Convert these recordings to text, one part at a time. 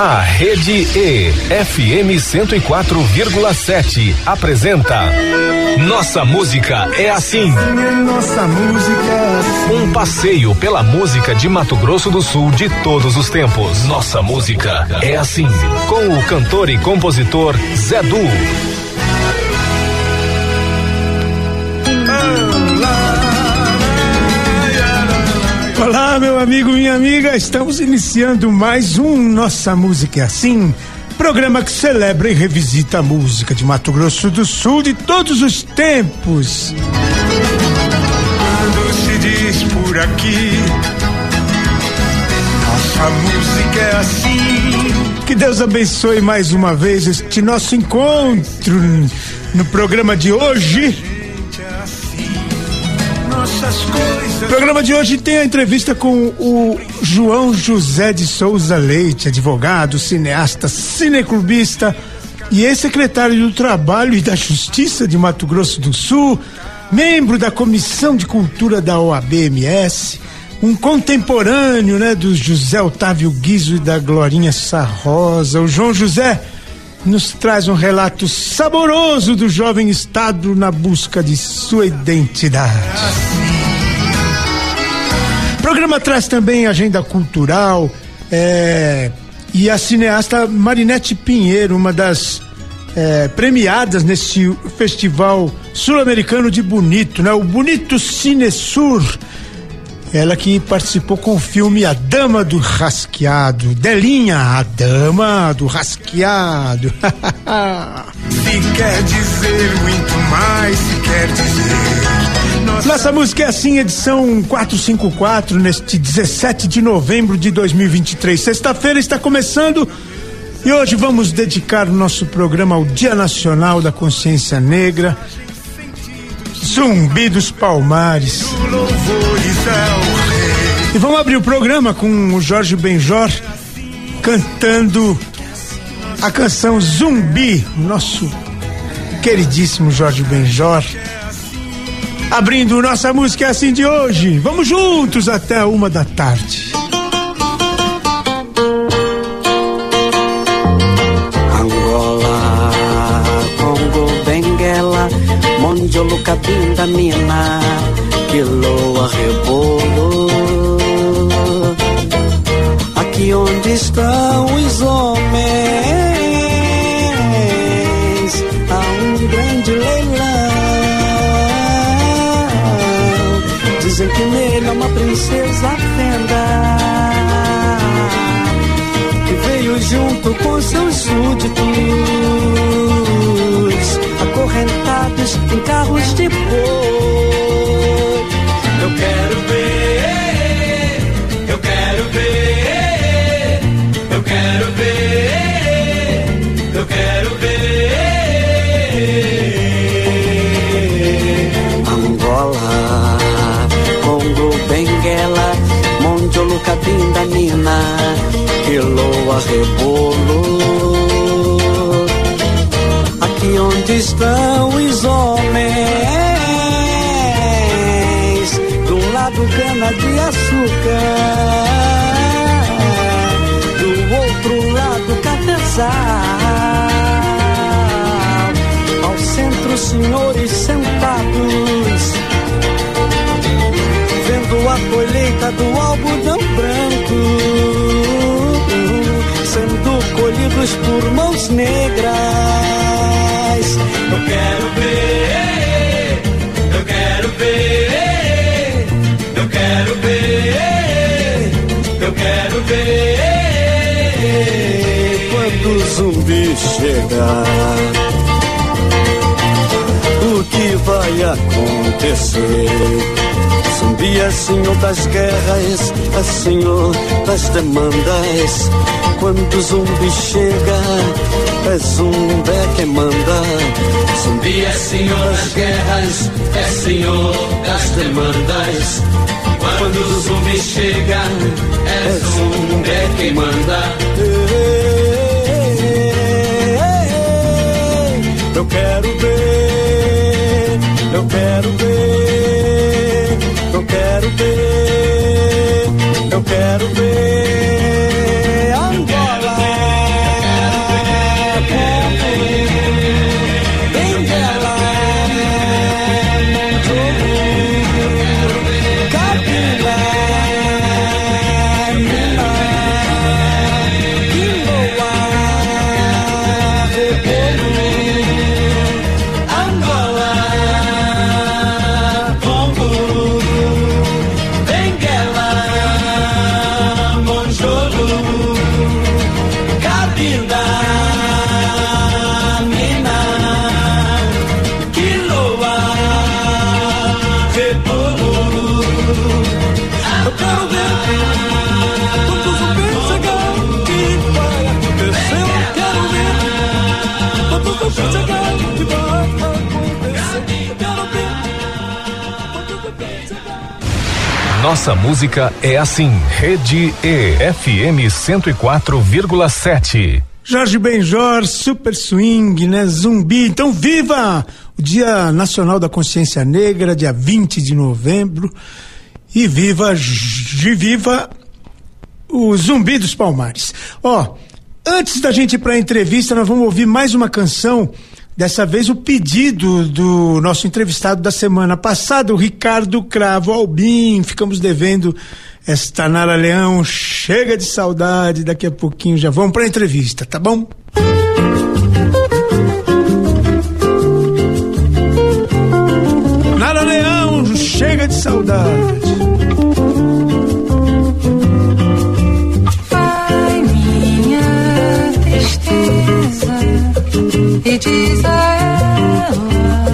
A Rede E, FM 104,7, apresenta Nossa Música é Assim. Nossa música é assim. Um passeio pela música de Mato Grosso do Sul de todos os tempos. Nossa Música é Assim. Com o cantor e compositor Zé Du. Olá, meu amigo, minha amiga, estamos iniciando mais um Nossa Música é Assim, programa que celebra e revisita a música de Mato Grosso do Sul de todos os tempos. Quando se diz por aqui, nossa música é assim. Que Deus abençoe mais uma vez este nosso encontro no programa de hoje. O programa de hoje tem a entrevista com o João José de Souza Leite, advogado, cineasta, cineclubista e ex-secretário do Trabalho e da Justiça de Mato Grosso do Sul, membro da Comissão de Cultura da OABMS, um contemporâneo, né, do José Otávio Guizo e da Glorinha Sarrosa. O João José nos traz um relato saboroso do jovem estado na busca de sua identidade. O programa traz também agenda cultural é, e a cineasta Marinete Pinheiro, uma das é, premiadas nesse festival sul-americano de Bonito, né? O Bonito Cinesur. Ela que participou com o filme A Dama do Rasqueado. Delinha, a Dama do Rasqueado. Se quer dizer muito mais, se quer dizer. Nossa Nossa música é assim, edição 454, neste 17 de novembro de 2023. Sexta-feira está começando e hoje vamos dedicar o nosso programa ao Dia Nacional da Consciência Negra. Zumbi dos Palmares. E vamos abrir o programa com o Jorge Benjor cantando a canção Zumbi, nosso queridíssimo Jorge Benjor. Abrindo nossa música é assim de hoje. Vamos juntos até uma da tarde. Mondiolo, Cabinda, Mina, Quiloa, Rebolo. Aqui onde estão os homens, há um grande leilão. Dizem que nele é uma princesa fenda que veio junto com seus súditos, em carros de boi. Eu quero ver, eu quero ver, eu quero ver, eu quero ver. Angola, Congo, Benguela, Mondiolo, Cabinda, Nina, Quiloa, Rebolo. Onde estão os homens, um lado cana de açúcar, do outro lado cafezal, ao centro senhores sentados vendo a colheita do algodão branco sendo colhidos por mãos negras. Eu quero ver, eu quero ver, eu quero ver, eu quero ver. Quando o zumbi chegar o que vai acontecer. Zumbi é senhor das guerras, é senhor das demandas. Quando o zumbi chega, é zumbi quem manda. Zumbi é senhor das guerras, é senhor das demandas. Quando o zumbi chega, é zumbi quem manda. Eu quero ver, eu quero ver, eu quero ver, eu quero ver Nossa música é assim. Rede E FM 104,7. Jorge Benjor, Super Swing, né? Zumbi. Então, viva o Dia Nacional da Consciência Negra, dia 20 de novembro. E viva, viva o Zumbi dos Palmares. Ó, antes da gente ir para a entrevista, nós vamos ouvir mais uma canção. Dessa vez o pedido do nosso entrevistado da semana passada, o Ricardo Cravo Albim. Ficamos devendo esta Nara Leão. Chega de saudade, daqui a pouquinho já vamos para a entrevista, tá bom? Nara Leão, chega de saudade. E diz a ela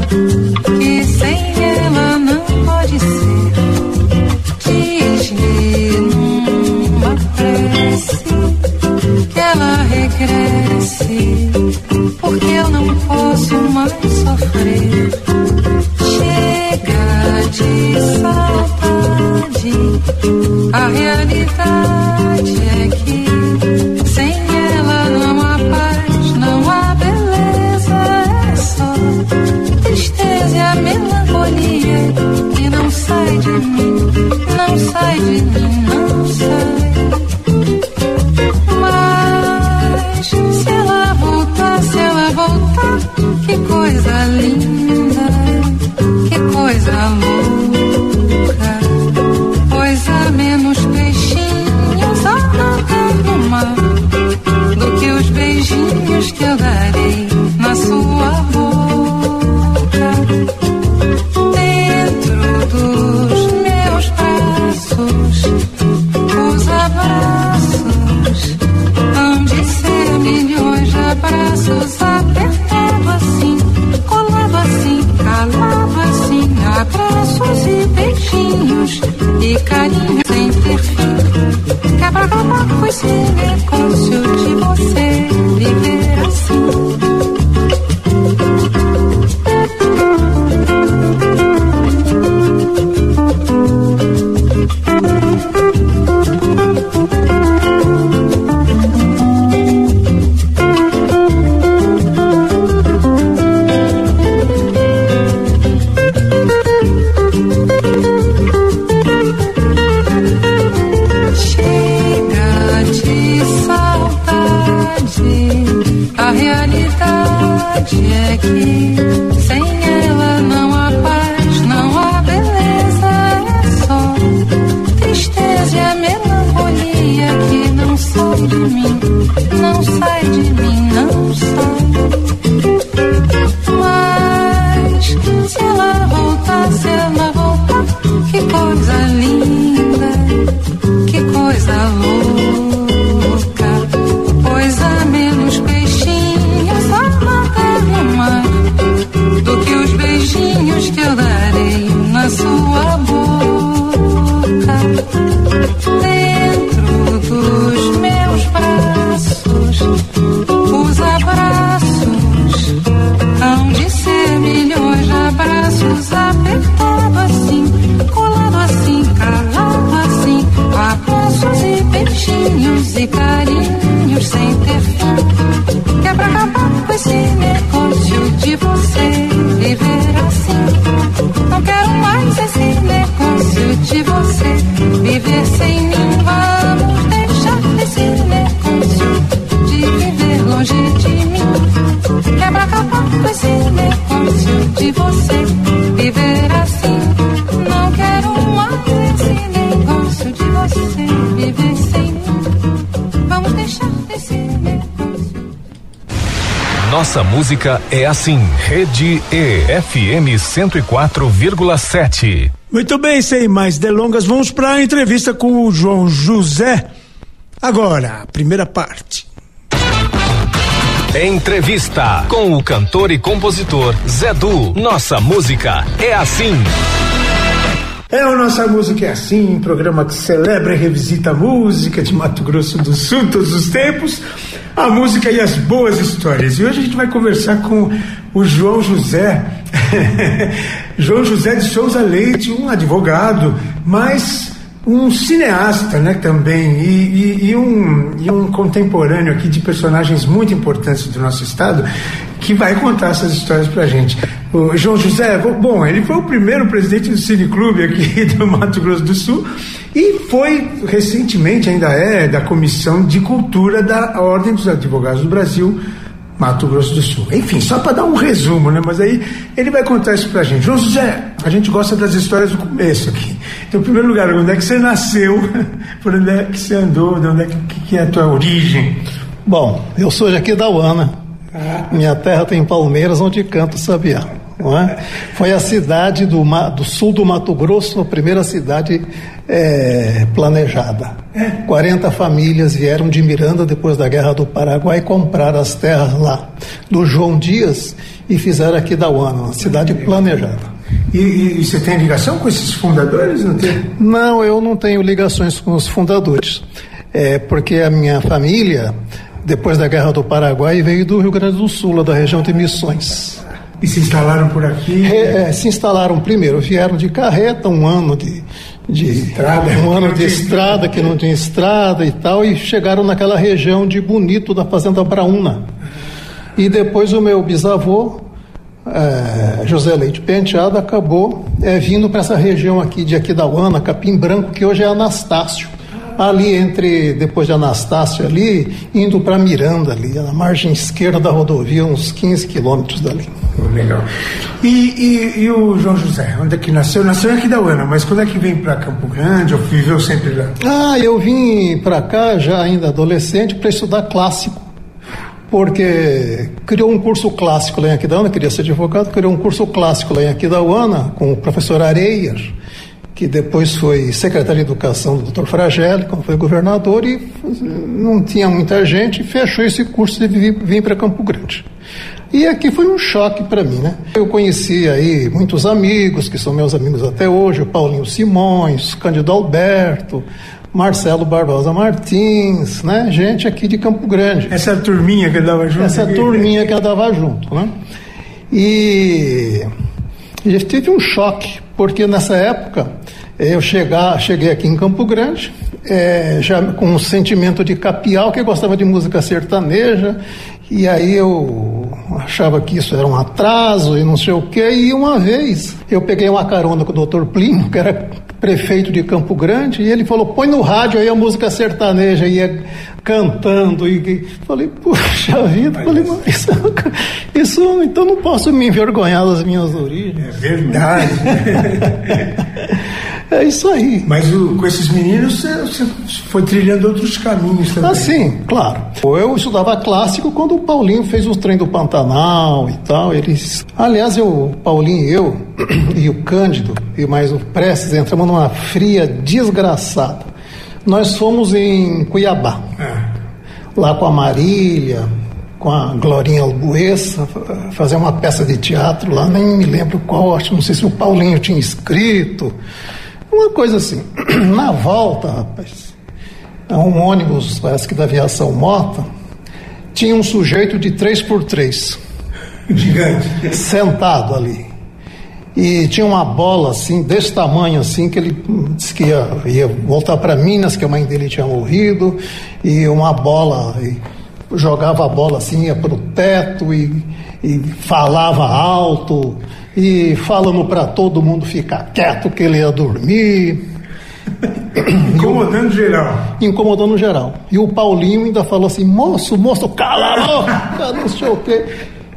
que sem ela não pode ser. Diz-lhe numa prece que ela regresse, porque eu não posso mais sofrer. Chega de saudade, a realidade é que sai de mim, não sai de mim, não sai. Beijinhos que Nossa música é assim. Rede E FM 104,7. Muito bem, sem mais delongas, vamos para a entrevista com o João José. Agora, a primeira parte. Entrevista com o cantor e compositor Zé Du. Nossa música é assim. É a nossa música é assim, um programa que celebra e revisita a música de Mato Grosso do Sul todos os tempos, a música e as boas histórias. E hoje a gente vai conversar com o João José, João José de Souza Leite, um advogado, mas um cineasta, né, também, e, e, e, um, e um contemporâneo aqui de personagens muito importantes do nosso estado, que vai contar essas histórias pra gente. O João José, bom, ele foi o primeiro presidente do Cine Clube aqui do Mato Grosso do Sul e foi recentemente, ainda é, da Comissão de Cultura da Ordem dos Advogados do Brasil, Mato Grosso do Sul. Enfim, só para dar um resumo, né? Mas aí ele vai contar isso pra gente. João José, a gente gosta das histórias do começo aqui. Então, em primeiro lugar, onde é que você nasceu? Por onde é que você andou? De onde é que, que é a tua origem? Bom, eu sou daqui da Uana. Ah. Minha terra tem Palmeiras, onde canta o Sabiá. É? Foi a cidade do, do sul do Mato Grosso, a primeira cidade é, planejada. É. 40 famílias vieram de Miranda depois da Guerra do Paraguai comprar as terras lá do João Dias e fizeram aqui da Uana, uma cidade planejada. E, e, e, você tem ligação com esses fundadores? Não, tem? não, eu não tenho ligações com os fundadores. É porque a minha família, depois da Guerra do Paraguai, veio do Rio Grande do Sul, da região de Missões. E se instalaram por aqui? É, é, se instalaram primeiro, vieram de carreta, um ano de, de estrada, um ano de estrada que não tinha estrada e tal, e chegaram naquela região de Bonito da Fazenda Brauna. E depois o meu bisavô, é, José Leite Penteado, acabou é, vindo para essa região aqui de Aquidauana, Capim Branco, que hoje é Anastácio. Ali entre, depois de Anastácio ali, indo para Miranda ali, na margem esquerda da rodovia, uns 15 quilômetros dali. Legal. E, e, e, o João José, onde é que nasceu? Nasceu aqui da Uana, mas quando é que vem para Campo Grande ou viveu sempre lá? Ah, eu vim para cá já ainda adolescente para estudar clássico. Porque criou um curso clássico lá em Aquidauana, queria ser advogado, criou um curso clássico lá em Aquidauana com o professor Areias, que depois foi secretário de Educação do Dr. Fragelli, quando foi governador, e não tinha muita gente, fechou esse curso e vim para Campo Grande. E aqui foi um choque para mim, né? Eu conheci aí muitos amigos, que são meus amigos até hoje, o Paulinho Simões, Cândido Alberto, Marcelo Barbosa Martins, né? Gente aqui de Campo Grande. Essa turminha que andava junto. Essa turminha que andava junto, né? E, e tive um choque, porque nessa época eu chegar, cheguei aqui em Campo Grande, é, já com um sentimento de capial, que gostava de música sertaneja, e aí eu achava que isso era um atraso e não sei o quê. E uma vez eu peguei uma carona com o doutor Plínio, que era prefeito de Campo Grande, e ele falou: põe no rádio aí a música sertaneja, ia cantando. E, e falei: puxa vida, falei, isso, isso, então não posso me envergonhar das minhas origens. É verdade. É isso aí. Mas o, com esses meninos você, foi trilhando outros caminhos também. Ah, sim, claro. Eu estudava clássico quando o Paulinho fez os trem do Pantanal e tal. Eles. Aliás, eu, o Paulinho e eu, e o Cândido, e mais o Prestes, entramos numa fria desgraçada. Nós fomos em Cuiabá. É. Lá com a Marília, com a Glorinha Albuessa, fazer uma peça de teatro lá, nem me lembro qual, acho, não sei se o Paulinho tinha escrito. Uma coisa assim. Na volta, rapaz, um ônibus, parece que da aviação Mota, tinha um sujeito de 3 por 3 Gigante. Sentado ali. E tinha uma bola assim, desse tamanho assim, que ele disse que ia, ia voltar para Minas, que a mãe dele tinha morrido, e uma bola, e jogava a bola assim, ia pro teto e, e falava alto e falando para todo mundo ficar quieto que ele ia dormir. Incomodando geral. Incomodando geral. E o Paulinho ainda falou assim: moço, moço, cala a boca, não sei o quê.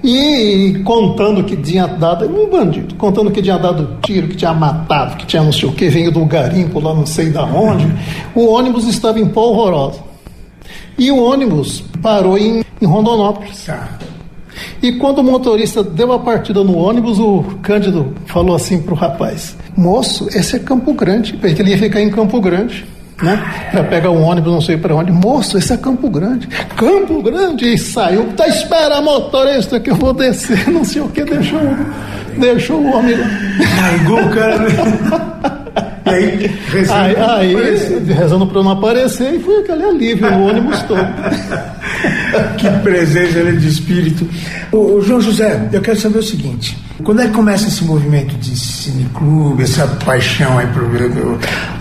E contando que tinha dado, um bandido, contando que tinha dado tiro, que tinha matado, que tinha não sei o que, veio do garimpo lá não sei da onde. O ônibus estava em pó horrorosa. E o ônibus parou em, em Rondonópolis. Tá. E quando o motorista deu a partida no ônibus, o Cândido falou assim pro rapaz: Moço, esse é Campo Grande. Porque ele ia ficar em Campo Grande. Né? Para pegar um ônibus, não sei para onde. Moço, esse é Campo Grande. Campo Grande! E saiu. Tá, espera, motorista, que eu vou descer. Não sei o que, deixou, deixou o homem lá. Largou o cara. Aí, rezando aí, aí rezando para não aparecer e foi aquele alívio no ônibus todo. que presença né, de espírito. O, João José, eu quero saber o seguinte: quando é que começa esse movimento de cineclube, essa paixão aí pro.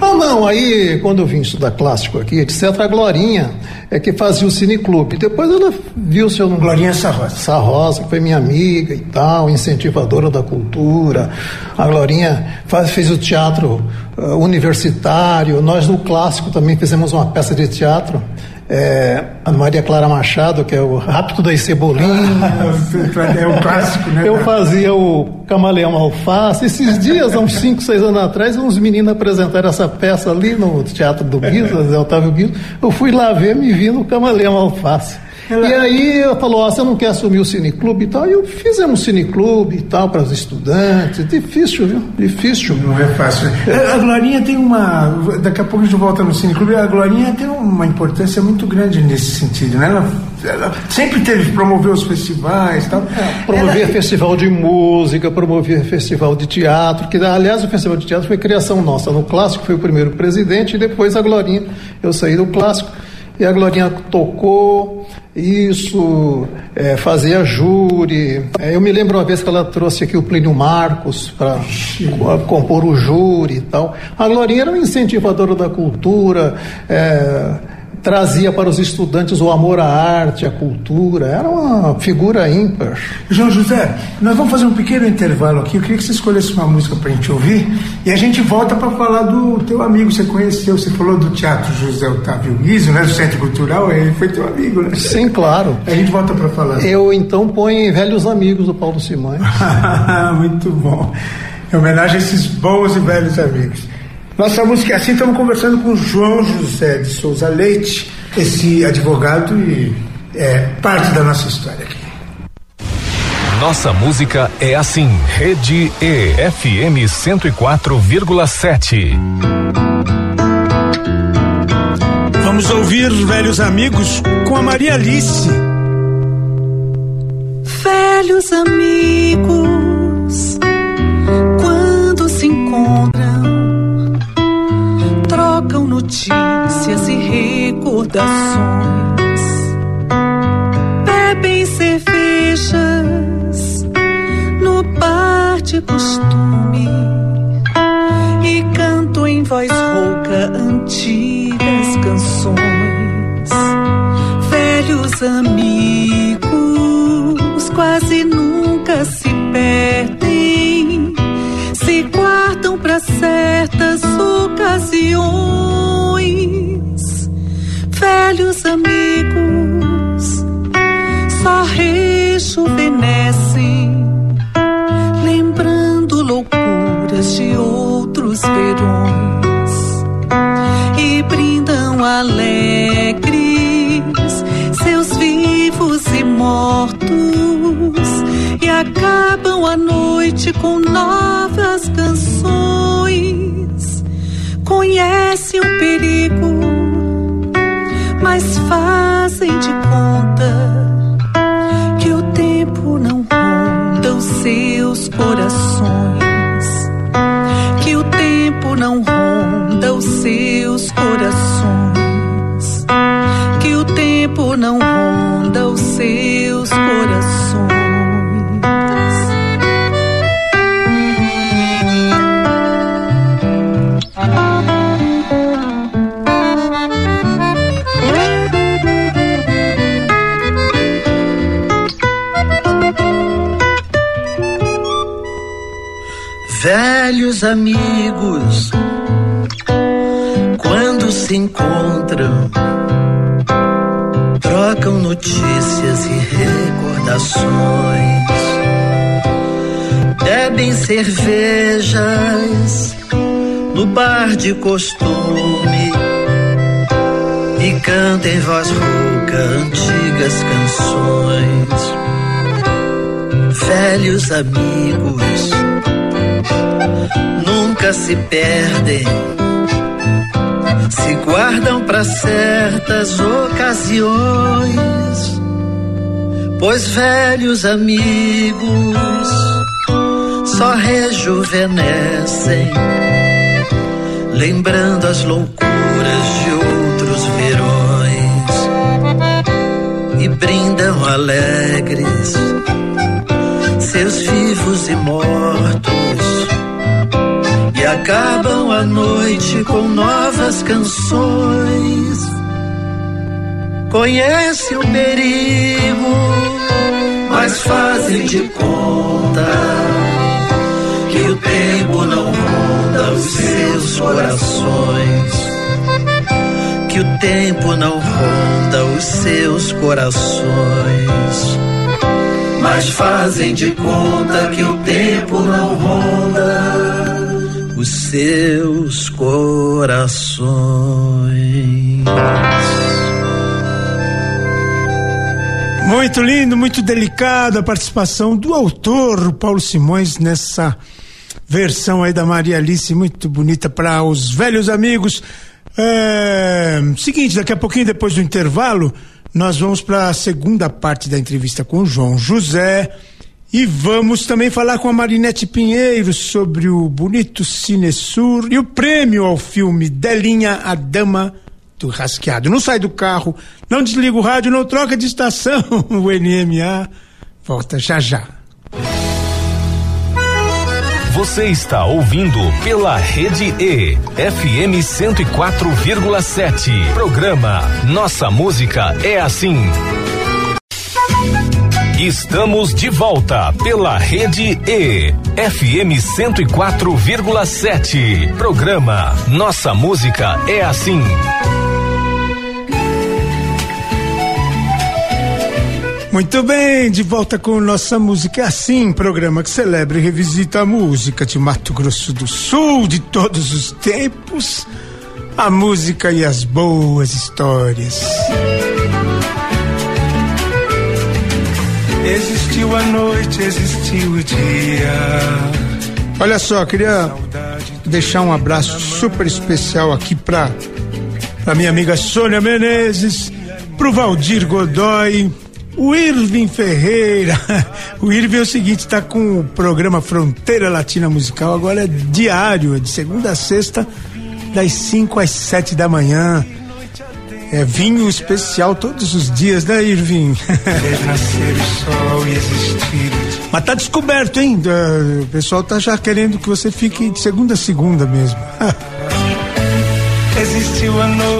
Ah, não, aí quando eu vim estudar clássico aqui, etc., a Glorinha é que fazia o cineclube. Depois ela viu o seu. Glorinha Sarrosa. Sarrosa, que foi minha amiga e tal, incentivadora da cultura. A Glorinha faz, fez o teatro uh, universitário. Nós no clássico também fizemos uma peça de teatro é, a Maria Clara Machado, que é o Rápido das Cebolinhas. é o clássico, né? Eu fazia o Camaleão Alface. Esses dias, há uns 5, 6 anos atrás, uns meninos apresentaram essa peça ali no Teatro do Guizo, Zé Otávio Guizo. Eu fui lá ver, me vi no Camaleão Alface. Ela... E aí eu falou, ó, você não quer assumir o cineclube e tal? E eu fizemos cineclube e tal para os estudantes. Difícil, viu? Difícil. Não é fácil. É, a Glorinha tem uma. Daqui a pouco a gente volta no cineclube. A Glorinha tem uma importância muito grande nesse sentido, né? Ela, ela sempre teve promover os festivais e tal. É, promover ela... festival de música, promover festival de teatro, que aliás o festival de teatro foi criação nossa. No clássico foi o primeiro presidente e depois a Glorinha. Eu saí do clássico e a Glorinha tocou isso, é, fazia júri. É, eu me lembro uma vez que ela trouxe aqui o Plínio Marcos para compor o júri e tal. A Glorinha era uma incentivadora da cultura. É, trazia para os estudantes o amor à arte, à cultura. Era uma figura ímpar. João José, nós vamos fazer um pequeno intervalo aqui. Eu queria que você escolhesse uma música para a gente ouvir e a gente volta para falar do teu amigo. Você conheceu, você falou do Teatro José Otávio Guizo, né, do Centro Cultural. Ele foi teu amigo, né? Sim, claro. A gente volta para falar. Eu então ponho Velhos Amigos do Paulo Simões. Muito bom. Em homenagem a esses bons e velhos amigos. Nossa música é assim, estamos conversando com João José de Souza Leite, esse advogado e é parte da nossa história aqui. Nossa música é assim, Rede E, FM 104,7. Vamos ouvir Velhos Amigos com a Maria Alice. Velhos amigos, quando se encontram notícias e recordações, bebem cervejas no bar de costume e cantam em voz rouca antigas canções. Velhos amigos quase nunca se perdem, se guardam para certas ocasiões, verões e brindam alegres seus vivos e mortos e acabam a noite com novas canções. Conhecem o perigo, mas fazem velhos amigos, quando se encontram, trocam notícias e recordações, bebem cervejas no bar de costume e cantam em voz rouca antigas canções. Velhos amigos nunca se perdem, se guardam para certas ocasiões, pois velhos amigos só rejuvenescem, lembrando as loucuras de outros verões. E brindam alegres seus vivos e mortos e acabam a noite com novas canções. Conhece o perigo, mas fazem de conta que o tempo não ronda os seus corações. Que o tempo não ronda os seus corações mas fazem de conta que o tempo não ronda os seus corações. Muito lindo, muito delicado a participação do autor Paulo Simões nessa versão aí da Maria Alice, muito bonita para os velhos amigos. É, seguinte, daqui a pouquinho depois do intervalo, nós vamos para a segunda parte da entrevista com o João José e vamos também falar com a Marinete Pinheiro sobre o bonito Cinesur e o prêmio ao filme Delinha, a Dama do Rasqueado. Não sai do carro, não desliga o rádio, não troca de estação. O NMA volta já já. Você está ouvindo pela Rede E, FM 104,7. Programa Nossa Música é Assim. Estamos de volta pela Rede E, FM 104,7. Programa Nossa Música é Assim. Muito bem, de volta com nossa música é assim, programa que celebra e revisita a música de Mato Grosso do Sul de todos os tempos, a música e as boas histórias. Existiu a noite, existiu o dia. Olha só, queria deixar um abraço super especial aqui para a minha amiga Sônia Menezes, pro Valdir Godoy, o Irving Ferreira. O Irving é o seguinte, está com o programa Fronteira Latina Musical, agora é diário, é de segunda a sexta, das 5 às 7 da manhã. É vinho especial todos os dias, né, Irving? e. Mas tá descoberto, hein? O pessoal tá já querendo que você fique de segunda a segunda mesmo.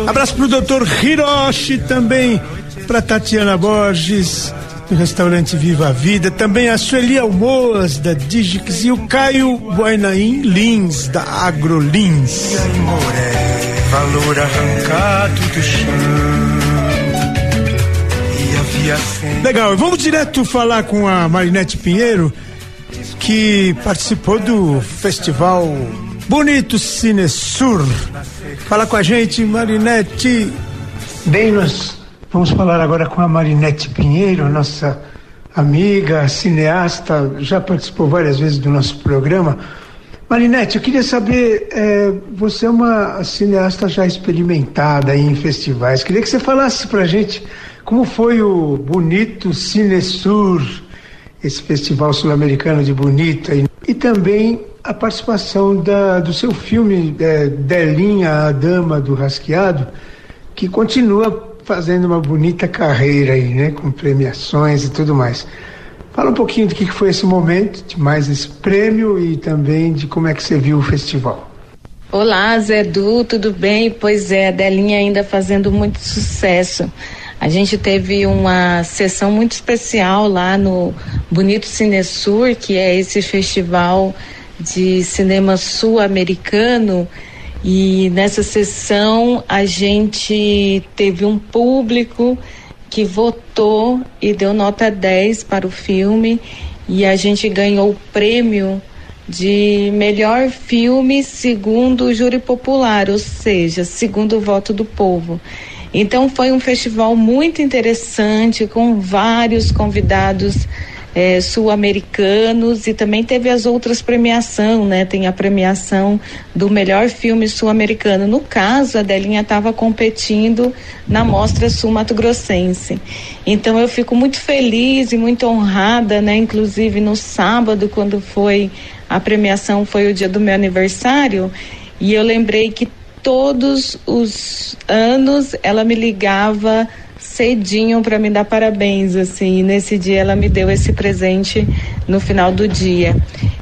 Abraço pro doutor Hiroshi também, pra Tatiana Borges, do restaurante Viva a Vida, também a Sueli Almoas, da Digix, e o Caio Buenaim Lins, da AgroLins. Valor arrancado do chão. Legal, vamos direto falar com a Marinete Pinheiro, que participou do festival Bonito Cinesur. Fala com a gente, Marinete. Bem, nós vamos falar agora com a Marinete Pinheiro, nossa amiga, cineasta, já participou várias vezes do nosso programa. Marinete, eu queria saber, eh, você é uma cineasta já experimentada em festivais, queria que você falasse pra gente como foi o Bonito Cinesur, esse festival sul-americano de bonita, e, e também a participação da, do seu filme eh, Delinha, a Dama do Rasqueado, que continua fazendo uma bonita carreira aí, né, com premiações e tudo mais. Fala um pouquinho do que foi esse momento, de mais esse prêmio e também de como é que você viu o festival. Olá, Zé Du, tudo bem? Pois é, a Delinha ainda fazendo muito sucesso. A gente teve uma sessão muito especial lá no Bonito Cinesur, que é esse festival de cinema sul-americano. E nessa sessão a gente teve um público que votou e deu nota 10 para o filme e a gente ganhou o prêmio de melhor filme segundo o júri popular, ou seja, segundo o voto do povo. Então foi um festival muito interessante com vários convidados eh, sul-americanos e também teve as outras premiações, né? Tem a premiação do melhor filme sul-americano. No caso, a Delinha estava competindo na Mostra Sul Mato Grossense. Então eu fico muito feliz e muito honrada, né? Inclusive no sábado, quando foi a premiação, foi o dia do meu aniversário. E eu lembrei que todos os anos ela me ligava cedinho para me dar parabéns, assim. E nesse dia ela me deu esse presente no final do dia.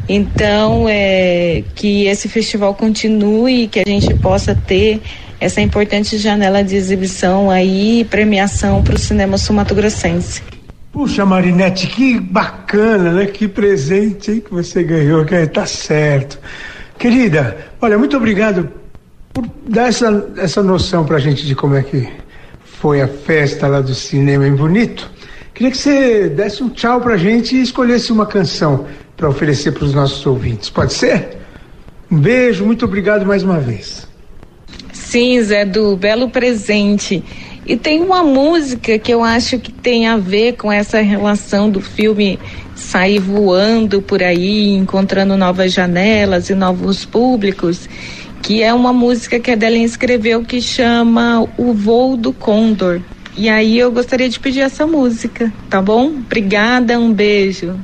Então, é, que esse festival continue, que a gente possa ter essa importante janela de exibição aí premiação para o cinema sumatogrossense. Puxa, Marinete, que bacana, né? Que presente hein, que você ganhou, que tá certo. Querida, olha, muito obrigado por dar essa, essa noção pra gente de como é que foi a festa lá do cinema em Bonito. Queria que você desse um tchau pra gente e escolhesse uma canção para oferecer para os nossos ouvintes. Pode ser? Um beijo, muito obrigado mais uma vez. Sim, Zé do belo presente. E tem uma música que eu acho que tem a ver com essa relação do filme sair voando por aí, encontrando novas janelas e novos públicos, que é uma música que a Delinha escreveu que chama O Voo do Condor. E aí eu gostaria de pedir essa música, tá bom? Obrigada, um beijo.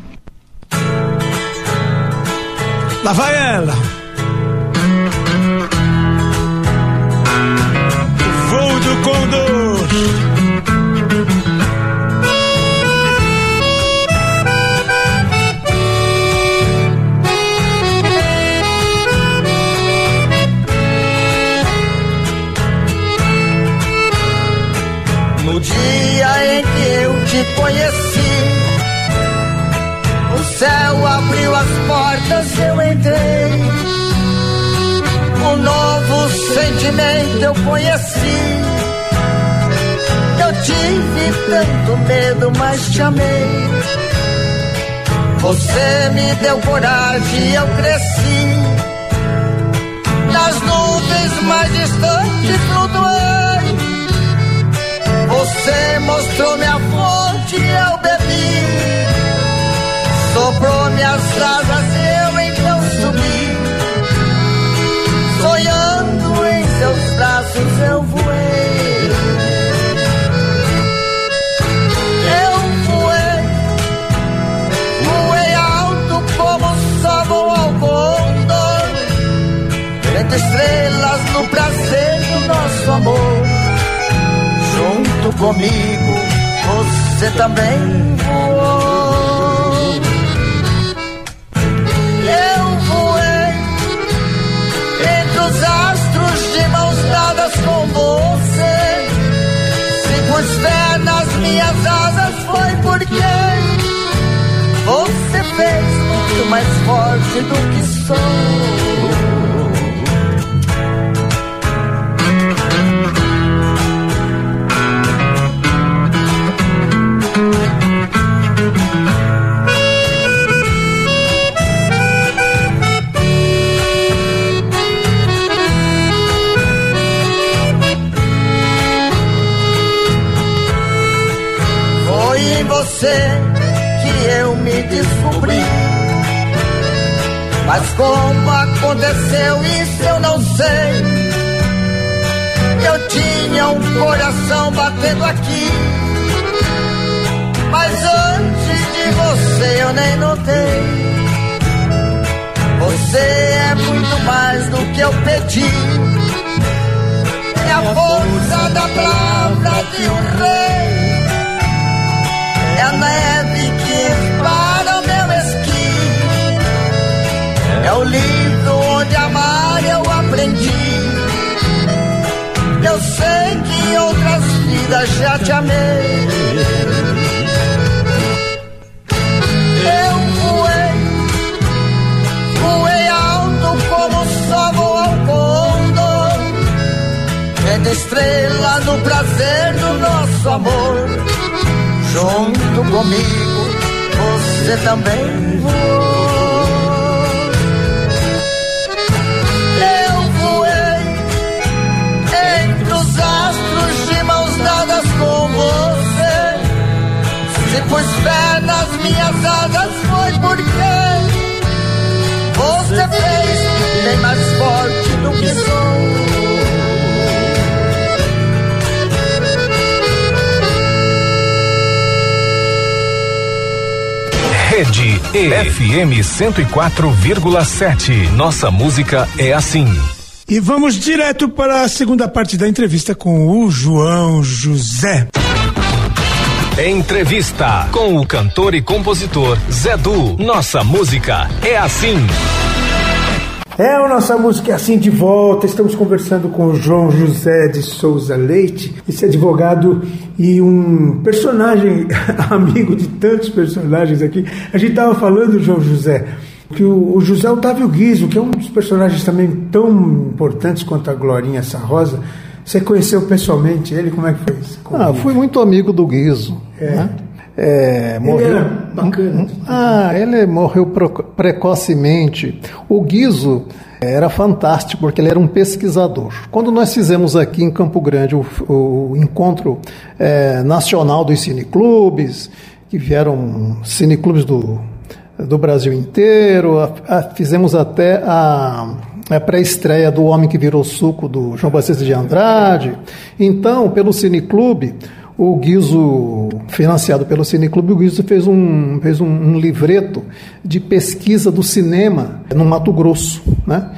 Lá vai ela. Voo do Condor. Te conheci, o céu abriu as portas, eu entrei. Um novo sentimento eu conheci. Eu tive tanto medo, mas te amei. Você me deu coragem e eu cresci. Nas nuvens mais distantes flutuei. Você mostrou minha fonte e eu bebi. Soprou minhas asas eu então subi. Sonhando em seus braços eu voei. Eu voei, voei alto como sol voa ao condor. Entre estrelas no prazer do nosso amor junto comigo, você também voou. Eu voei entre os astros de mãos dadas com você. Se pus fé nas minhas asas foi porque você fez muito mais forte do que sou. Você que eu me descobri. Mas como aconteceu isso eu não sei. Eu tinha um coração batendo aqui. Mas antes de você eu nem notei. Você é muito mais do que eu pedi. É a força da palavra de um rei. É o livro onde amar eu aprendi. Eu sei que em outras vidas já te amei. Eu voei, voei alto como sol voa ao condor. Entre estrela no prazer do nosso amor junto comigo, você também voou. Se pus fé nas minhas asas foi porque você fez bem mais forte do que sou. Rede EFM 104,7. Nossa música é assim. E vamos direto para a segunda parte da entrevista com o João José. Entrevista com o cantor e compositor Zé Du. Nossa música é assim. É a nossa música é assim de volta. Estamos conversando com o João José de Souza Leite, esse advogado e um personagem amigo de tantos personagens aqui. A gente estava falando, João José, que o, José Otávio Guizo, que é um dos personagens também tão importantes quanto a Glorinha Sarrosa, você conheceu pessoalmente ele? Como é que foi isso? Ah, fui muito amigo do Guizo. É. Né? É, morreu. Ele era bacana. Ah, ele morreu precocemente. O Guizo era fantástico porque ele era um pesquisador. Quando nós fizemos aqui em Campo Grande o, o encontro é, nacional dos cineclubes, que vieram cineclubes do, do Brasil inteiro, a, a, fizemos até a a pré-estreia do Homem que Virou Suco, do João Batista de Andrade. Então, pelo Cineclube, o Guizo, financiado pelo Cineclube, o Guizo fez, um, fez um, um, livreto de pesquisa do cinema no Mato Grosso. Né?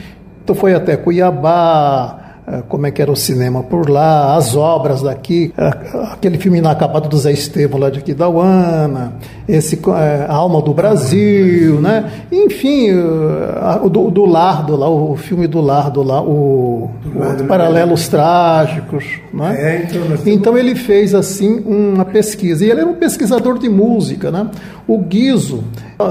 Então foi até Cuiabá, como é que era o cinema por lá, as obras daqui, eh, aquele filme inacabado do Zé Estevam lá de Aquidauana, esse é, Alma do Brasil, né? Enfim, o do, do Lardo lá, o filme do Lardo lá, o, o Paralelos Trágicos, né? É, então, então ele fez assim uma pesquisa, e ele era um pesquisador de música, né? O Guizo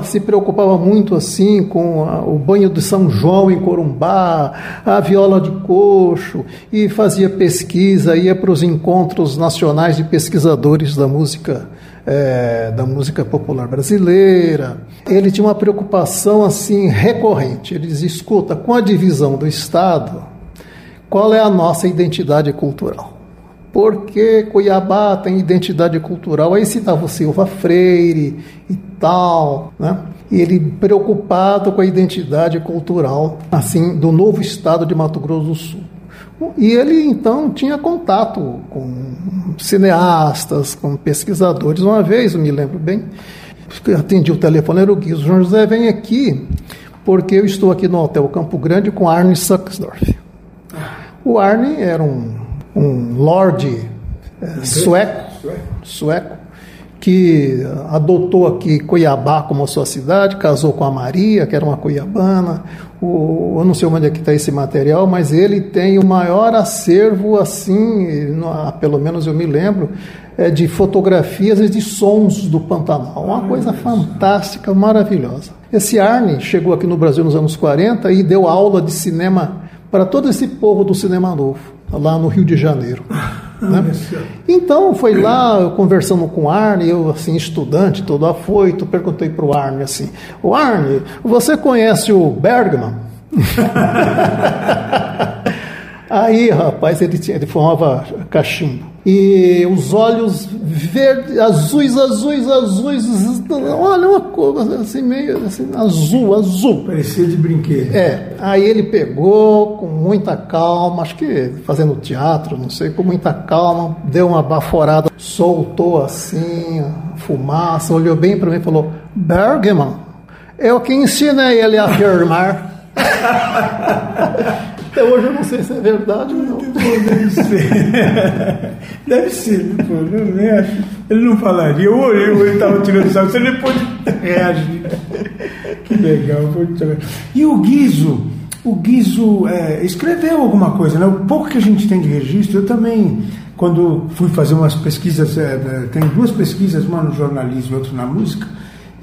se preocupava muito assim com a, o banho de São João em Corumbá, a viola de coxo e fazia pesquisa, ia para os encontros nacionais de pesquisadores da música é, da música popular brasileira. Ele tinha uma preocupação assim recorrente. Ele dizia: escuta, com a divisão do Estado, qual é a nossa identidade cultural? Porque Cuiabá tem identidade cultural. Aí citava o Silva Freire e tal, né? E ele preocupado com a identidade cultural, assim, do novo estado de Mato Grosso do Sul. E ele então tinha contato com cineastas, com pesquisadores. Uma vez, eu me lembro bem, atendi o telefone, era o Guizo. João José, vem aqui, porque eu estou aqui no Hotel Campo Grande com Arne Sucksdorf. O Arne era um um lord é, sueco, sueco, que adotou aqui Cuiabá como sua cidade, casou com a Maria, que era uma cuiabana. O, eu não sei onde é que está esse material, mas ele tem o maior acervo, assim, pelo menos eu me lembro, é, de fotografias e de sons do Pantanal. Uma coisa fantástica, maravilhosa. Esse Arne chegou aqui no Brasil nos anos 40 e deu aula de cinema para todo esse povo do cinema novo lá no Rio de Janeiro. Né? Então, foi lá, eu conversando com o Arne, eu, assim, estudante, todo afoito, perguntei para o Arne assim: O Arne, você conhece o Bergman? Aí, rapaz, ele, tinha, ele fumava cachimbo e os olhos verdes, azuis, azuis, azuis, olha uma cor assim meio assim, azul, azul. Parecia de brinquedo. É, aí ele pegou com muita calma, acho que fazendo teatro, não sei, com muita calma, deu uma baforada, soltou assim, fumaça, olhou bem para mim e falou: Bergman, eu que ensinei ele a afirmar. Até hoje eu não sei se é verdade ou não. Deve ser. Deve ser, pô. Ele não falaria. Eu olhei, ele estava tirando sarro. Você nem pode reagir. Que legal. E o Guizo? O Guizo é, escreveu alguma coisa, né? O pouco que a gente tem de registro, eu também, quando fui fazer umas pesquisas, é, é tem duas pesquisas, uma no jornalismo e outra na música,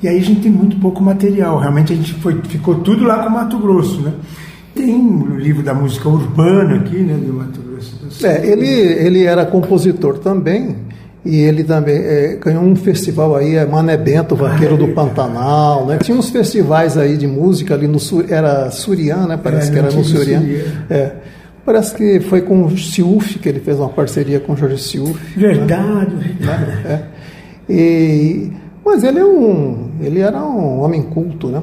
e aí a gente tem muito pouco material. Realmente a gente foi, ficou tudo lá com Mato Grosso, né? Tem o livro da música urbana aqui, né, do Mato Grosso. É, ele, ele era compositor também, e ele também é, ganhou um festival aí, é Mané Bento, Vaqueiro do Pantanal, né? Tinha uns festivais aí de música ali no Sur, era Surian, né? Parece é, que era no Surian. É. Parece que foi com o Ciuf que ele fez uma parceria com o Jorge Ciuf. Verdade, né? verdade. É. E, mas ele é um, ele era um homem culto, né?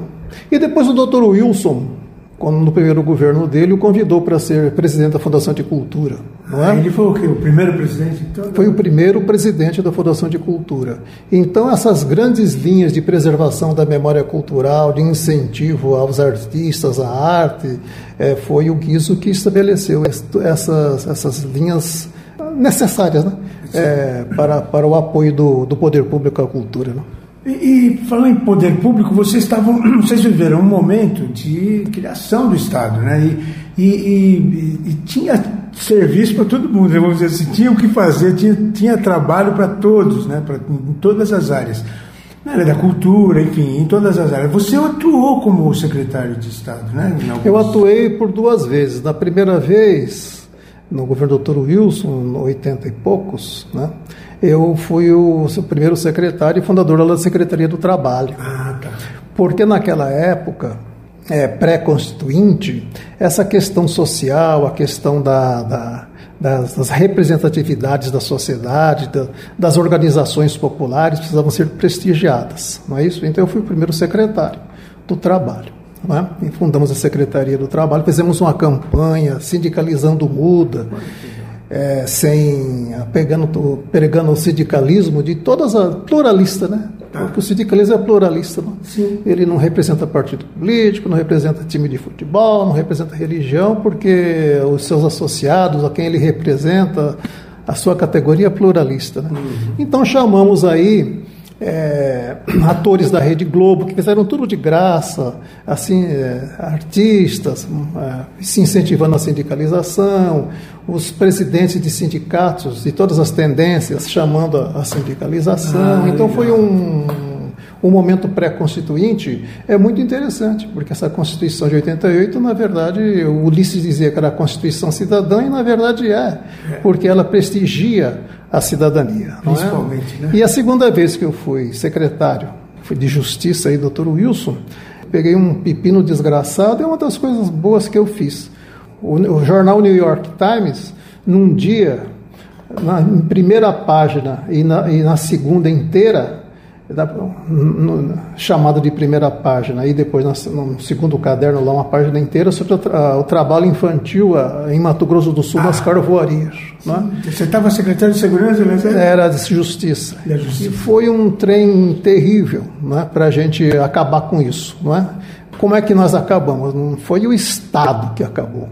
E depois o Dr. Wilson, quando no primeiro governo dele o convidou para ser presidente da Fundação de Cultura. Não é? Ele foi o quê? O primeiro presidente? Então, Foi o primeiro presidente da Fundação de Cultura. Então, essas grandes linhas de preservação da memória cultural, de incentivo aos artistas, à arte, eh, foi o Guizo que estabeleceu est- essas, essas linhas necessárias né? Eh, para, para o apoio do, do poder público à cultura. Né? E, e falando em poder público, vocês estavam, vocês viveram um momento de criação do Estado, né? E, e, e- tinha serviço para todo mundo, né? vamos dizer assim, tinha o que fazer, tinha, tinha trabalho para todos, né? Pra, em todas as áreas. Na área da cultura, enfim, em todas as áreas. Você atuou como secretário de Estado, né? Alguns- Eu atuei por duas vezes. Na primeira vez, no governo do Dr. Wilson, no 80 e poucos, né? Eu fui o primeiro secretário e fundador da Secretaria do Trabalho. Ah, tá. Porque naquela época, é, pré-constituinte, essa questão social, a questão da, da- das, das representatividades da sociedade, da- das organizações populares precisavam ser prestigiadas, não é isso? Então eu fui o primeiro secretário do trabalho. é? E fundamos a Secretaria do Trabalho, fizemos uma campanha sindicalizando muda, é, sem pegando, pregando o sindicalismo de todas as pluralista, né? Porque o sindicalismo é pluralista, não? Ele não representa partido político, não representa time de futebol, não representa religião, porque os seus associados, a quem ele representa, a sua categoria é pluralista. Né? Então chamamos aí é, atores da Rede Globo que fizeram tudo de graça, assim, é, artistas, é, se incentivando a sindicalização, os presidentes de sindicatos de todas as tendências chamando a, a sindicalização. Ah, então legal. foi um, um momento pré-constituinte é muito interessante, porque essa Constituição de 88, na verdade, o Ulisses dizia que era a Constituição cidadã, e na verdade é, porque ela prestigia a cidadania. é? Principalmente, né? E a segunda vez que eu fui secretário fui de Justiça aí, doutor Wilson, peguei um pepino desgraçado, é uma das coisas boas que eu fiz. O, o jornal New York Times, num dia, na primeira página e na, e na segunda inteira, chamado de primeira página, e depois no segundo caderno lá uma página inteira sobre o, o trabalho infantil ah, em Mato Grosso do Sul nas carvoarias. né? Você estava secretário de Segurança, né? Era de justiça. Da justiça. E foi um trem terrível né, para a gente acabar com isso. Não é? Como é que nós acabamos? Não foi o Estado que acabou.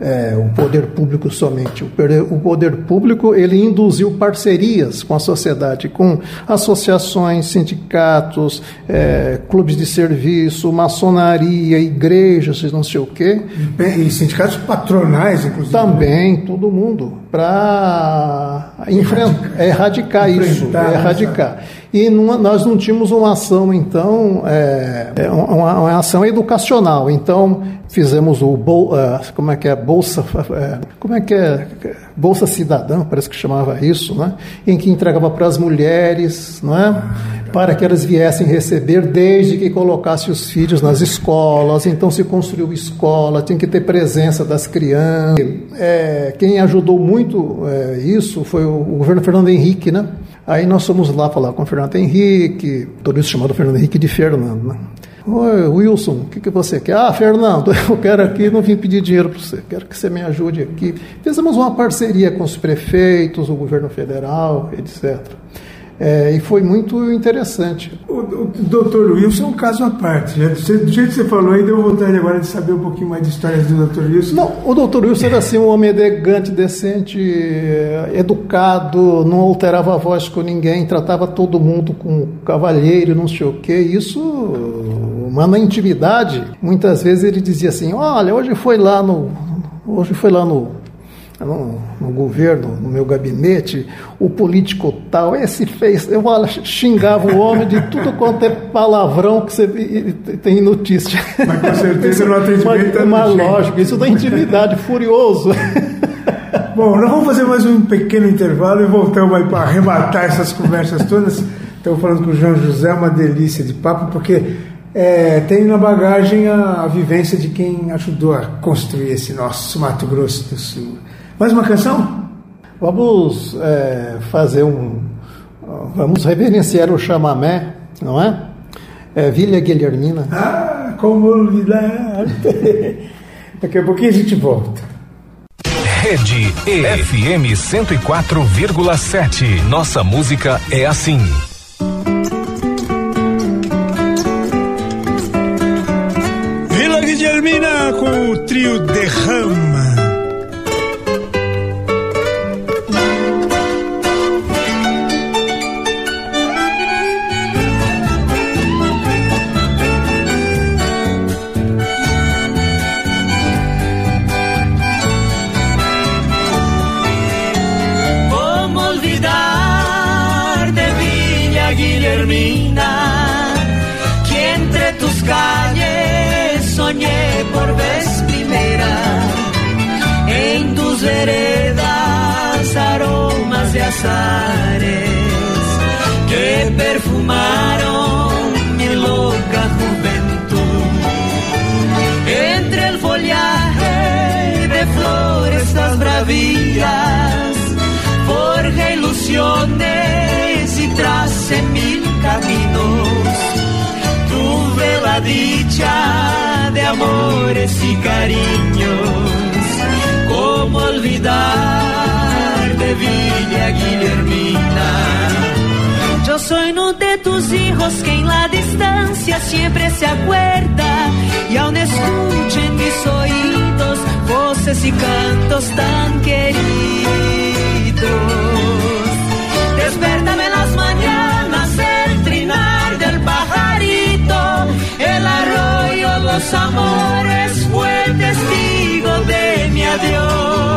É, o poder público somente. O poder, o poder público ele induziu parcerias com a sociedade, com associações, sindicatos, é, clubes de serviço, maçonaria, igrejas, não sei o quê. E sindicatos patronais, inclusive. Também, todo mundo, para enfrentar, erradicar isso, Enfrentar erradicar. E numa- nós não tínhamos uma ação, então, é, é uma, uma ação educacional. Então, fizemos o, bol, ah, como é que é, Bolsa, é, como é que é, Bolsa Cidadã, parece que chamava isso, né? em que entregava para as mulheres, não é? para que elas viessem receber desde que colocasse os filhos nas escolas. Então se construiu escola, tinha que ter presença das crianças. É, quem ajudou muito é, isso foi o, o governo Fernando Henrique, né? Aí nós fomos lá falar com o Fernando Henrique, todo isso chamado Fernando Henrique de Fernando, né? Oi, Wilson, o que, que você quer? Ah, Fernando, eu quero aqui, não vim pedir dinheiro para você, quero que você me ajude aqui. Fizemos uma parceria com os prefeitos, o governo federal, etc. É, e foi muito interessante. O, doutor Wilson é um caso à parte. né? Do jeito que você falou aí, deu vontade agora de saber um pouquinho mais de histórias do doutor Wilson. Não, o doutor Wilson era assim, um homem elegante, decente, eh, educado, não alterava a voz com ninguém, tratava todo mundo com cavalheiro, não sei o quê. Isso, mas na intimidade, muitas vezes ele dizia assim, olha, hoje foi lá no. Hoje foi lá no, no, no governo, no meu gabinete, o político tal, esse fez. Eu xingava o homem de tudo quanto é palavrão que você tem notícia. Mas com certeza no atendimento Mas, tá jeito. lógico, isso da intimidade, furioso. Bom, nós vamos fazer mais um pequeno intervalo e voltamos aí para arrematar essas conversas todas. Estamos falando com o João José, uma delícia de papo, porque é, tem na bagagem a, a vivência de quem ajudou a construir esse nosso Mato Grosso do Sul. Mais uma canção? Vamos é, fazer um. Vamos reverenciar o chamamé, não é? é Vila Guilhermina. Ah, como olvidar. Daqui a pouquinho a gente volta. Rede EFM 104,7. Nossa música é assim. Vila Guilhermina com o trio Derrama. Que perfumaron mi loca juventud. Entre el follaje de flores las bravías forja ilusiones y trace mil caminos. Tuve la dicha de amores y cariños. ¿Cómo olvidar de Villa Guillermina? Yo soy uno de tus hijos que en la distancia siempre se acuerda y aún escucha en mis oídos voces y cantos tan queridos. Despertame las mañanas el trinar del pajarito, el arroyo, los amores fue testigo de mi adiós.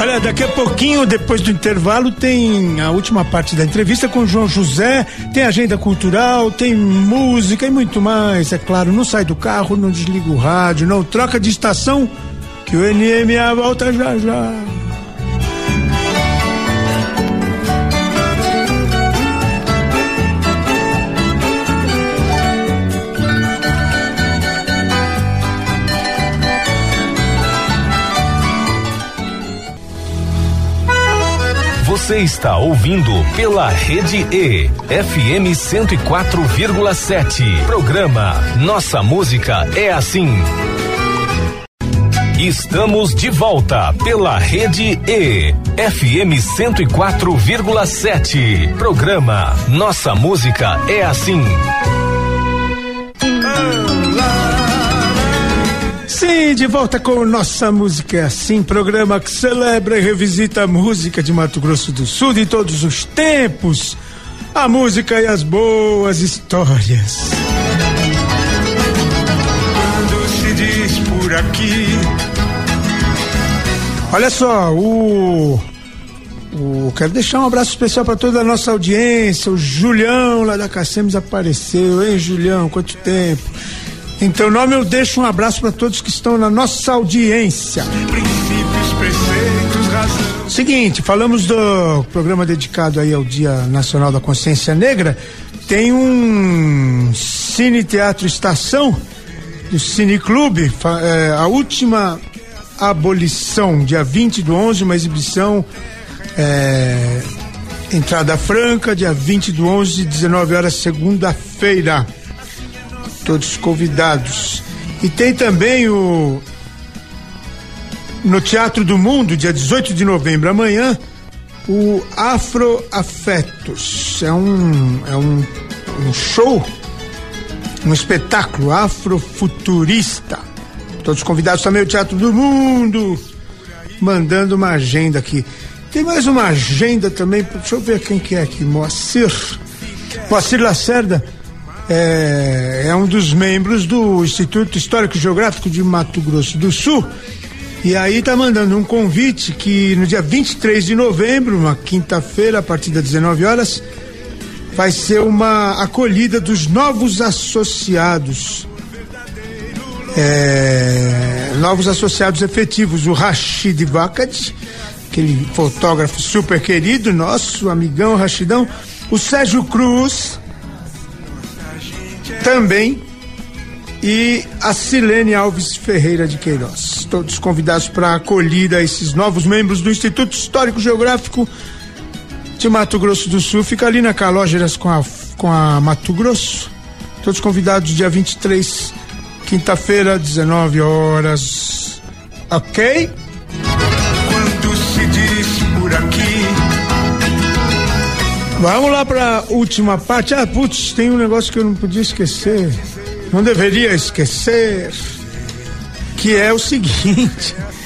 Olha, daqui a pouquinho, depois do intervalo, tem a última parte da entrevista com o João José, tem agenda cultural, tem música e muito mais. É claro, não sai do carro, não desliga o rádio, não troca de estação, que o NMA volta já já. Você está ouvindo pela Rede E, FM 104,7. Programa Nossa Música é Assim. Estamos de volta pela Rede E, FM 104,7. Programa Nossa Música é Assim. Sim, de volta com Nossa Música é Assim, programa que celebra e revisita a música de Mato Grosso do Sul de todos os tempos. A música e as boas histórias. Quando se diz por aqui, Olha só, o. o quero deixar um abraço especial para toda a nossa audiência. O Julião lá da Cacemes apareceu, hein, Julião? Quanto tempo? Em teu nome eu deixo um abraço para todos que estão na nossa audiência. princípios, preceitos, razão. Seguinte, falamos do programa dedicado aí ao Dia Nacional da Consciência Negra. Tem um Cine Teatro Estação, do Cine Clube, é, a última abolição, dia 20 do 11, uma exibição é, entrada franca, dia 20 do 11, 19 horas, segunda-feira. Todos convidados. E tem também o no Teatro do Mundo, dia 18 de novembro, amanhã, o Afro Afetos. É um, é um, um show, um espetáculo afrofuturista. Todos convidados também ao Teatro do Mundo, mandando uma agenda aqui. Tem mais uma agenda também, deixa eu ver quem que é aqui, Moacir. Moacir Lacerda é, é um dos membros do Instituto Histórico e Geográfico de Mato Grosso do Sul. E aí tá mandando um convite que no dia 23 de novembro, uma quinta-feira, a partir das 19 horas, vai ser uma acolhida dos novos associados. É, novos associados efetivos, o Rashid Vakad, aquele fotógrafo super querido, nosso amigão Rashidão, o Sérgio Cruz, também, e a Silene Alves Ferreira de Queiroz. Todos convidados para a acolhida a esses novos membros do Instituto Histórico Geográfico de Mato Grosso do Sul, fica ali na Calógeras com a, com a Mato Grosso. Todos convidados dia 23, quinta-feira, 19 horas. Ok? Quando se diz por aqui, Vamos lá para última parte. Ah, putz, tem um negócio que eu não podia esquecer. Não deveria esquecer. Que é o seguinte.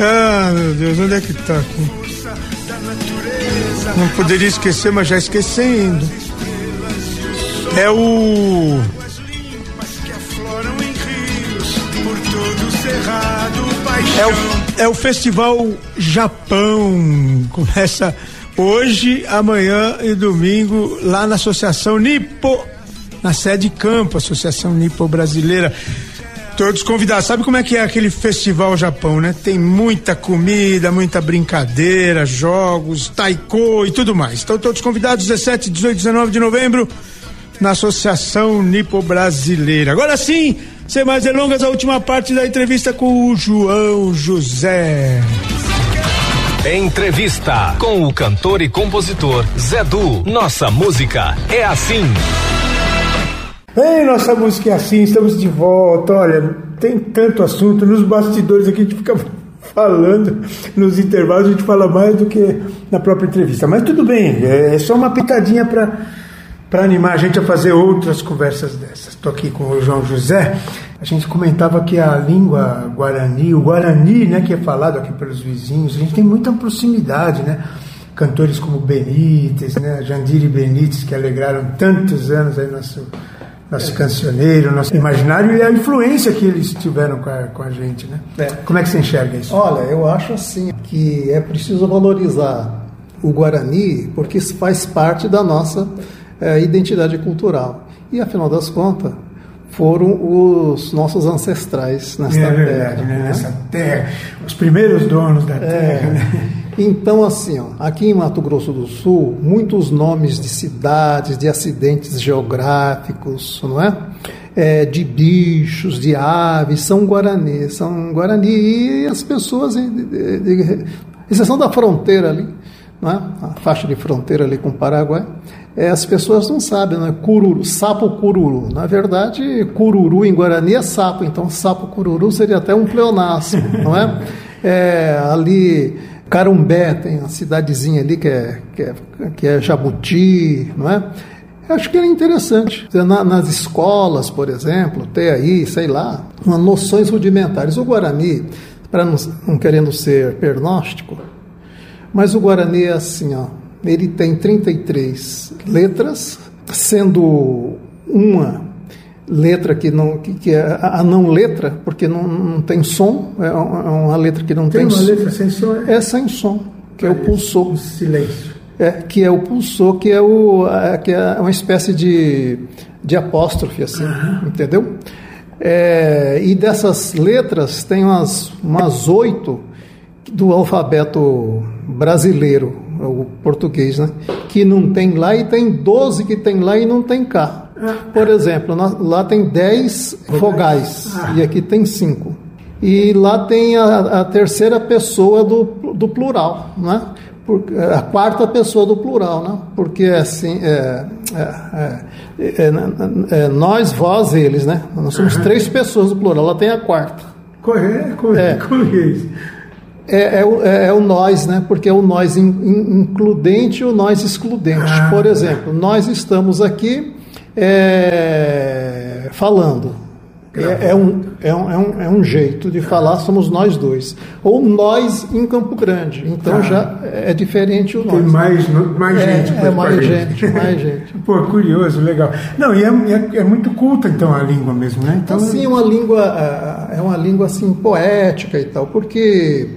Ah, meu Deus, onde é que tá? Não poderia esquecer, mas já esquecendo. É o. É o, é o Festival Japão. Começa hoje, amanhã e domingo lá na Associação Nipo, na sede Campo, Associação Nipo Brasileira. Todos convidados. Sabe como é que é aquele Festival Japão, né? Tem muita comida, muita brincadeira, jogos, taiko e tudo mais. Então, todos convidados 17, 18, 19 de novembro na Associação Nipo Brasileira. Agora sim, sem mais delongas, a última parte da entrevista com o João José. Entrevista com o cantor e compositor Zé Du. Nossa música é assim. Ei, nossa música é assim, estamos de volta. Olha, tem tanto assunto nos bastidores aqui, a gente fica falando, nos intervalos a gente fala mais do que na própria entrevista. Mas tudo bem, é só uma pitadinha para para animar a gente a fazer outras conversas dessas. Estou aqui com o João José. A gente comentava que a língua guarani, o guarani, né, que é falado aqui pelos vizinhos, a gente tem muita proximidade, né? Cantores como Benítez, né, Jandiri Benítez, que alegraram tantos anos aí nosso nosso cancioneiro, nosso imaginário e a influência que eles tiveram com a, com a gente, né? É. Como é que você enxerga isso? Olha, eu acho assim que é preciso valorizar o Guarani porque isso faz parte da nossa eh, identidade cultural. E afinal das contas, foram os nossos ancestrais nesta é verdade, terra. né? né? Nessa terra, os primeiros donos da terra, né? Então, assim, ó, aqui em Mato Grosso do Sul, muitos nomes de cidades, de acidentes geográficos, não é? É, de bichos, de aves, são guarani, são guarani e as pessoas, de, de, de, exceção da fronteira ali, não é? a faixa de fronteira ali com o Paraguai, é, as pessoas não sabem, né? Cururu, sapo cururu. Na verdade, cururu em Guarani é sapo, então sapo cururu seria até um pleonasmo, não é? é ali Carumbé tem uma cidadezinha ali que é, que é, que é Jabuti, não é? Acho que é interessante. Na, nas escolas, por exemplo, ter aí, sei lá, uma noções rudimentares. O Guarani, para não, não querendo ser pernóstico, mas o Guarani é assim, ó, ele tem 33 letras, sendo uma letra que não que, que é a não letra, porque não, não tem som, é uma letra que não Tem tem, uma letra sem som? é sem som, que é o pulsor. Um silêncio. É, que é o pulsor, que é, o, é, que é uma espécie de, de apóstrofe, assim, entendeu? É, e dessas letras tem umas, umas oito do alfabeto brasileiro, o português, né? Que não tem lá e tem 12 que tem lá e não tem cá. Por exemplo, lá tem 10 vogais e aqui tem 5. E lá tem a, a terceira pessoa do, do plural, né? Por- a quarta pessoa do plural, né? Porque assim, é, é, é, é, é, nós, vós, eles, né? Nós somos três pessoas do plural, lá tem a quarta. Correr, correr, É. É, é, o, é, é o nós, né? Porque é o nós in- in- includente e o nós excludente. Ah. Por exemplo, nós estamos aqui é, falando. É, é um, é, um, é, um, é um jeito de falar, somos nós dois. Ou nós em Campo Grande. Então Ah. já é diferente o nós. Tem mais, mais É, gente. é mais gente, mais gente. Pô, curioso, legal. Não, e é, é, é muito culta então a língua mesmo, né? Então, Assim, é uma língua é uma língua assim poética e tal, porque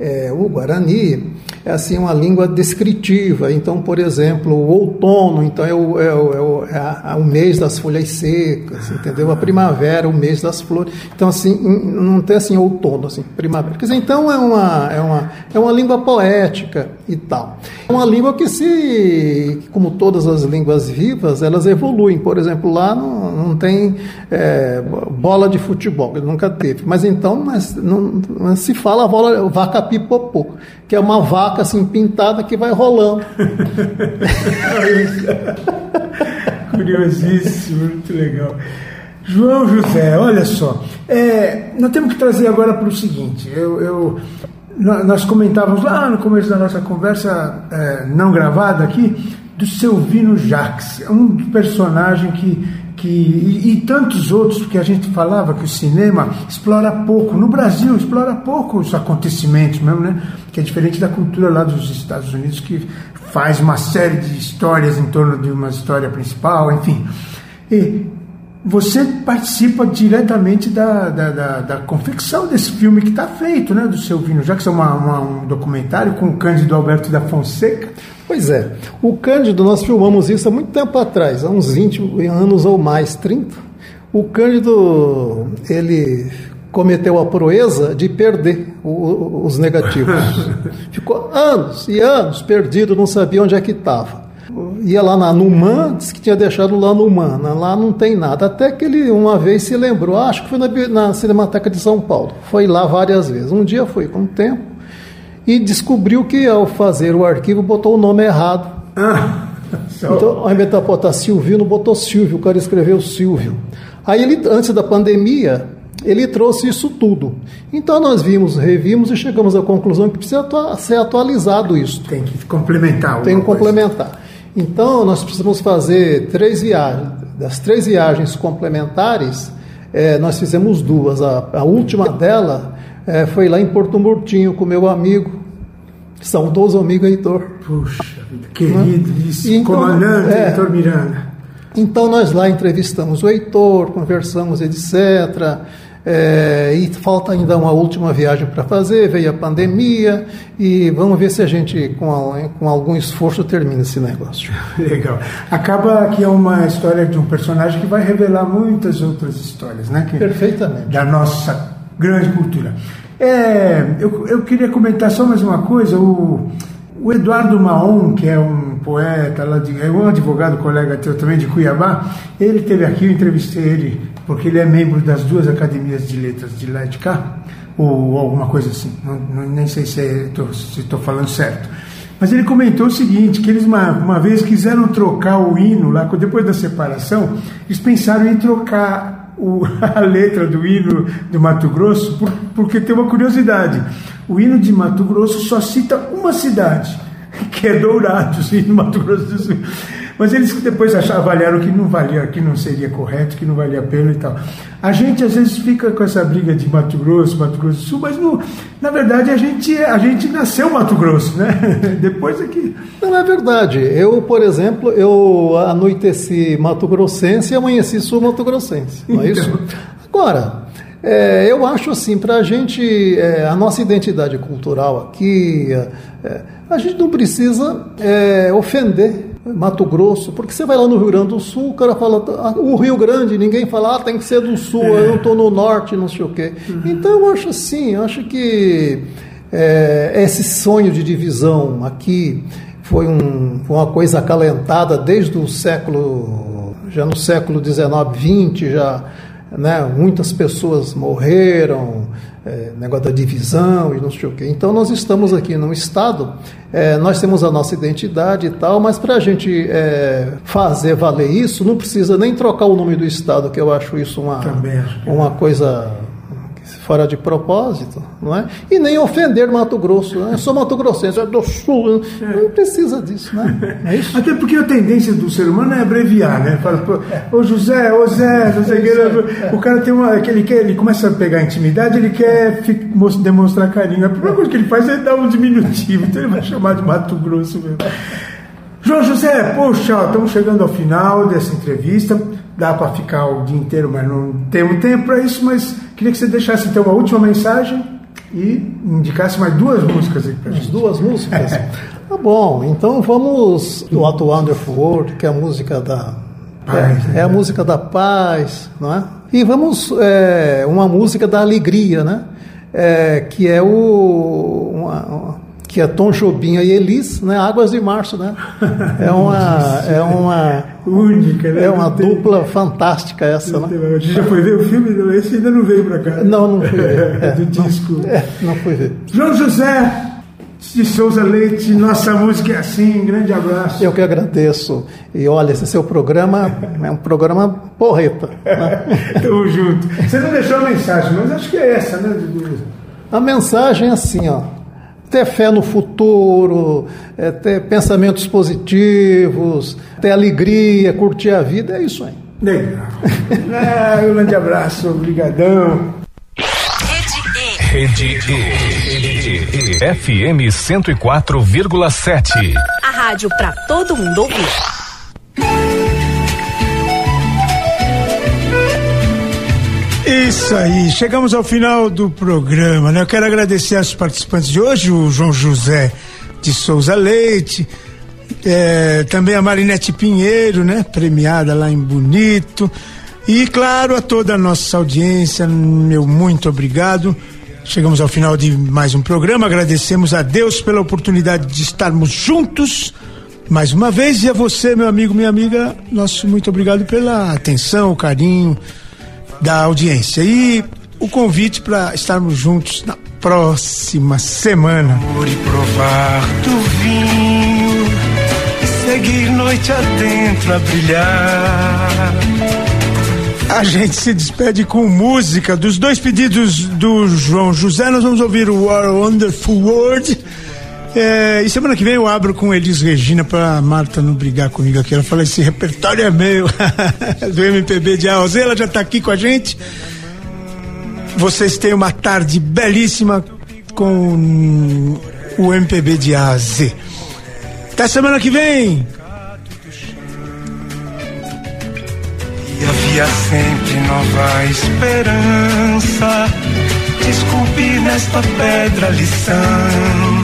é, o Guarani é assim uma língua descritiva. Então, por exemplo, o outono, então é o, é o, é o, é a- o mês das folhas secas, entendeu? A primavera, o mês das flores. Então, assim, não tem assim outono, assim, primavera. Quer dizer, então é uma é uma é uma língua poética e tal. Uma língua que se, como todas as línguas vivas, elas evoluem. Por exemplo, lá não, não tem é, bola de futebol, nunca teve. Mas então mas não, se fala bola, vaca pipopô, que é uma vaca assim pintada que vai rolando. Curiosíssimo, muito legal. João José, olha só, é, nós temos que trazer agora para o seguinte: eu, eu, nós comentávamos lá no começo da nossa conversa, é, não gravada aqui, do Selvino Jacques, é um personagem que, que e, e, tantos outros, porque a gente falava que o cinema explora pouco, no Brasil explora pouco os acontecimentos mesmo, né? Que é diferente da cultura lá dos Estados Unidos, que faz uma série de histórias em torno de uma história principal, enfim. E você participa diretamente da, da, da, da confecção desse filme que está feito, né, do seu vinho, já que é uma, uma, um documentário com o Cândido Alberto da Fonseca. Pois é, o Cândido, nós filmamos isso há muito tempo atrás, há uns 20 anos ou mais, 30. O Cândido, ele cometeu a proeza de perder o, os negativos. Ficou anos e anos perdido, não sabia onde é que estava ia lá na Numan, disse que tinha deixado lá no Man, lá não tem nada. Até que ele uma vez se lembrou, acho que foi na, na Cinemateca de São Paulo. Foi lá várias vezes. Um dia foi com o tempo e descobriu que ao fazer o arquivo botou o nome errado. Ah, então, ao invés de botar Silvino, botou Silvio, o cara escreveu Silvio. Aí ele, antes da pandemia, ele trouxe isso tudo. Então nós vimos, revimos e chegamos à conclusão que precisa ser atualizado isso. Tem que complementar. Tem que complementar. Então, nós precisamos fazer três viagens. Das três viagens complementares, é, nós fizemos duas. A, a última dela é, foi lá em Porto Murtinho com meu amigo, saudoso amigo Heitor. Puxa querido, isso, então, comandante é, Heitor Miranda. Então, nós lá entrevistamos o Heitor, conversamos, etc. É, e falta ainda uma última viagem para fazer, veio a pandemia e vamos ver se a gente, com, a, com algum esforço, termina esse negócio. Legal. Acaba que é uma história de um personagem que vai revelar muitas outras histórias, né? Que, Perfeitamente. Da nossa grande cultura. É, eu, eu queria comentar só mais uma coisa. O, o Eduardo Maon, que é um poeta, lá de, é um advogado colega teu também de Cuiabá, ele teve aqui, eu entrevistei ele porque ele é membro das duas academias de letras de lá de cá, ou alguma coisa assim, não, não, nem sei se estou falando certo. Mas ele comentou o seguinte, que eles uma, uma vez quiseram trocar o hino, lá depois da separação, eles pensaram em trocar o, a letra do hino do Mato Grosso, por, porque tem uma curiosidade. O hino de Mato Grosso só cita uma cidade, que é Dourados, no Mato Grosso do Sul. Mas eles depois acharam, avaliaram que não valia, que não seria correto, que não valia a pena e tal. A gente às vezes fica com essa briga de Mato Grosso, Mato Grosso do Sul, mas no, na verdade a gente, a gente nasceu Mato Grosso, né? depois. É não é verdade. Eu, por exemplo, eu anoiteci Mato Grossense e amanheci sul Mato Grossense. Não é isso? Então. Agora, é, eu acho assim, para a gente, é, a nossa identidade cultural aqui, é, a gente não precisa é, ofender Mato Grosso, porque você vai lá no Rio Grande do Sul, o cara fala, ah, o Rio Grande, ninguém fala, ah, tem que ser do Sul, é. eu estou no Norte, não sei o quê. Uhum. Então eu acho assim, eu acho que é, esse sonho de divisão aqui foi um, uma coisa acalentada desde o século, já no século XIX, XX, já né, muitas pessoas morreram, é, negócio da divisão e não sei o quê. Então nós estamos aqui num estado, é, nós temos a nossa identidade e tal, mas para a gente é, fazer valer isso, não precisa nem trocar o nome do estado, que eu acho isso uma, uma coisa fora de propósito, não é? E nem ofender Mato Grosso, né? Eu sou Mato Grossense, é do Sul, é. não precisa disso, né? É isso? Até porque a tendência do ser humano é abreviar, né? Fala, ô José, ô Zé, não sei o o cara tem uma, que ele quer, ele começa a pegar intimidade, ele quer demonstrar carinho. A primeira coisa que ele faz é dar um diminutivo, então ele vai chamar de Mato Grosso mesmo. João José, poxa, estamos chegando ao final dessa entrevista. Dá para ficar o dia inteiro, mas não temos tempo para isso. Mas queria que você deixasse então uma última mensagem e indicasse mais duas músicas aí para gente. Duas músicas? tá bom, então vamos do What Wonderful World, que é a música da. Paz, é, é, a música da paz, não é? E vamos é, uma música da alegria, né? É, que é o uma, que é Tom Jobim e Elis, né? Águas de Março, né? É uma é uma única, né? É uma dupla fantástica essa, né? A gente já foi ver o filme, esse ainda não veio para cá. Não, não fui ver. É, do disco. Não, é, não fui ver. João José de Souza Leite, nossa música é assim, grande abraço. Eu que agradeço. E olha, esse seu programa é um programa porreta. Né? Tamo junto. Você não deixou a mensagem, mas acho que é essa, né? A mensagem é assim, ó. Ter fé no futuro, é ter pensamentos positivos, ter alegria, curtir a vida, é isso aí. Legal. é, um grande abraço, obrigadão. Rede E. FM 104,7. A rádio para todo mundo ouvir. Isso aí, chegamos ao final do programa, né? Eu quero agradecer aos participantes de hoje, o João José de Souza Leite, é, também a Marinete Pinheiro, né? Premiada lá em Bonito. E claro, a toda a nossa audiência, meu muito obrigado. Chegamos ao final de mais um programa. Agradecemos a Deus pela oportunidade de estarmos juntos mais uma vez. E a você, meu amigo, minha amiga, nosso muito obrigado pela atenção, o carinho da audiência. E o convite para estarmos juntos na próxima semana. Por provar do vinho, seguir noite adentro a brilhar a gente se despede com música. Dos dois pedidos do João José, nós vamos ouvir o Our Wonderful World. É, e semana que vem eu abro com Elis Regina pra Marta não brigar comigo aqui. Ela fala: esse repertório é meu, do MPB de A Ela já tá aqui com a gente. Vocês têm uma tarde belíssima com o MPB de A a Z. Até semana que vem! havia sempre nova esperança. Desculpe nesta pedra lição.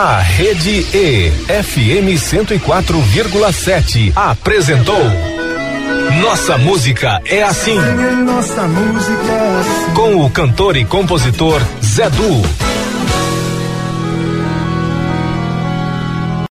A Rede E, FM 104,7, apresentou Nossa Música é Assim. Nossa música é assim. Com o cantor e compositor Zé Du.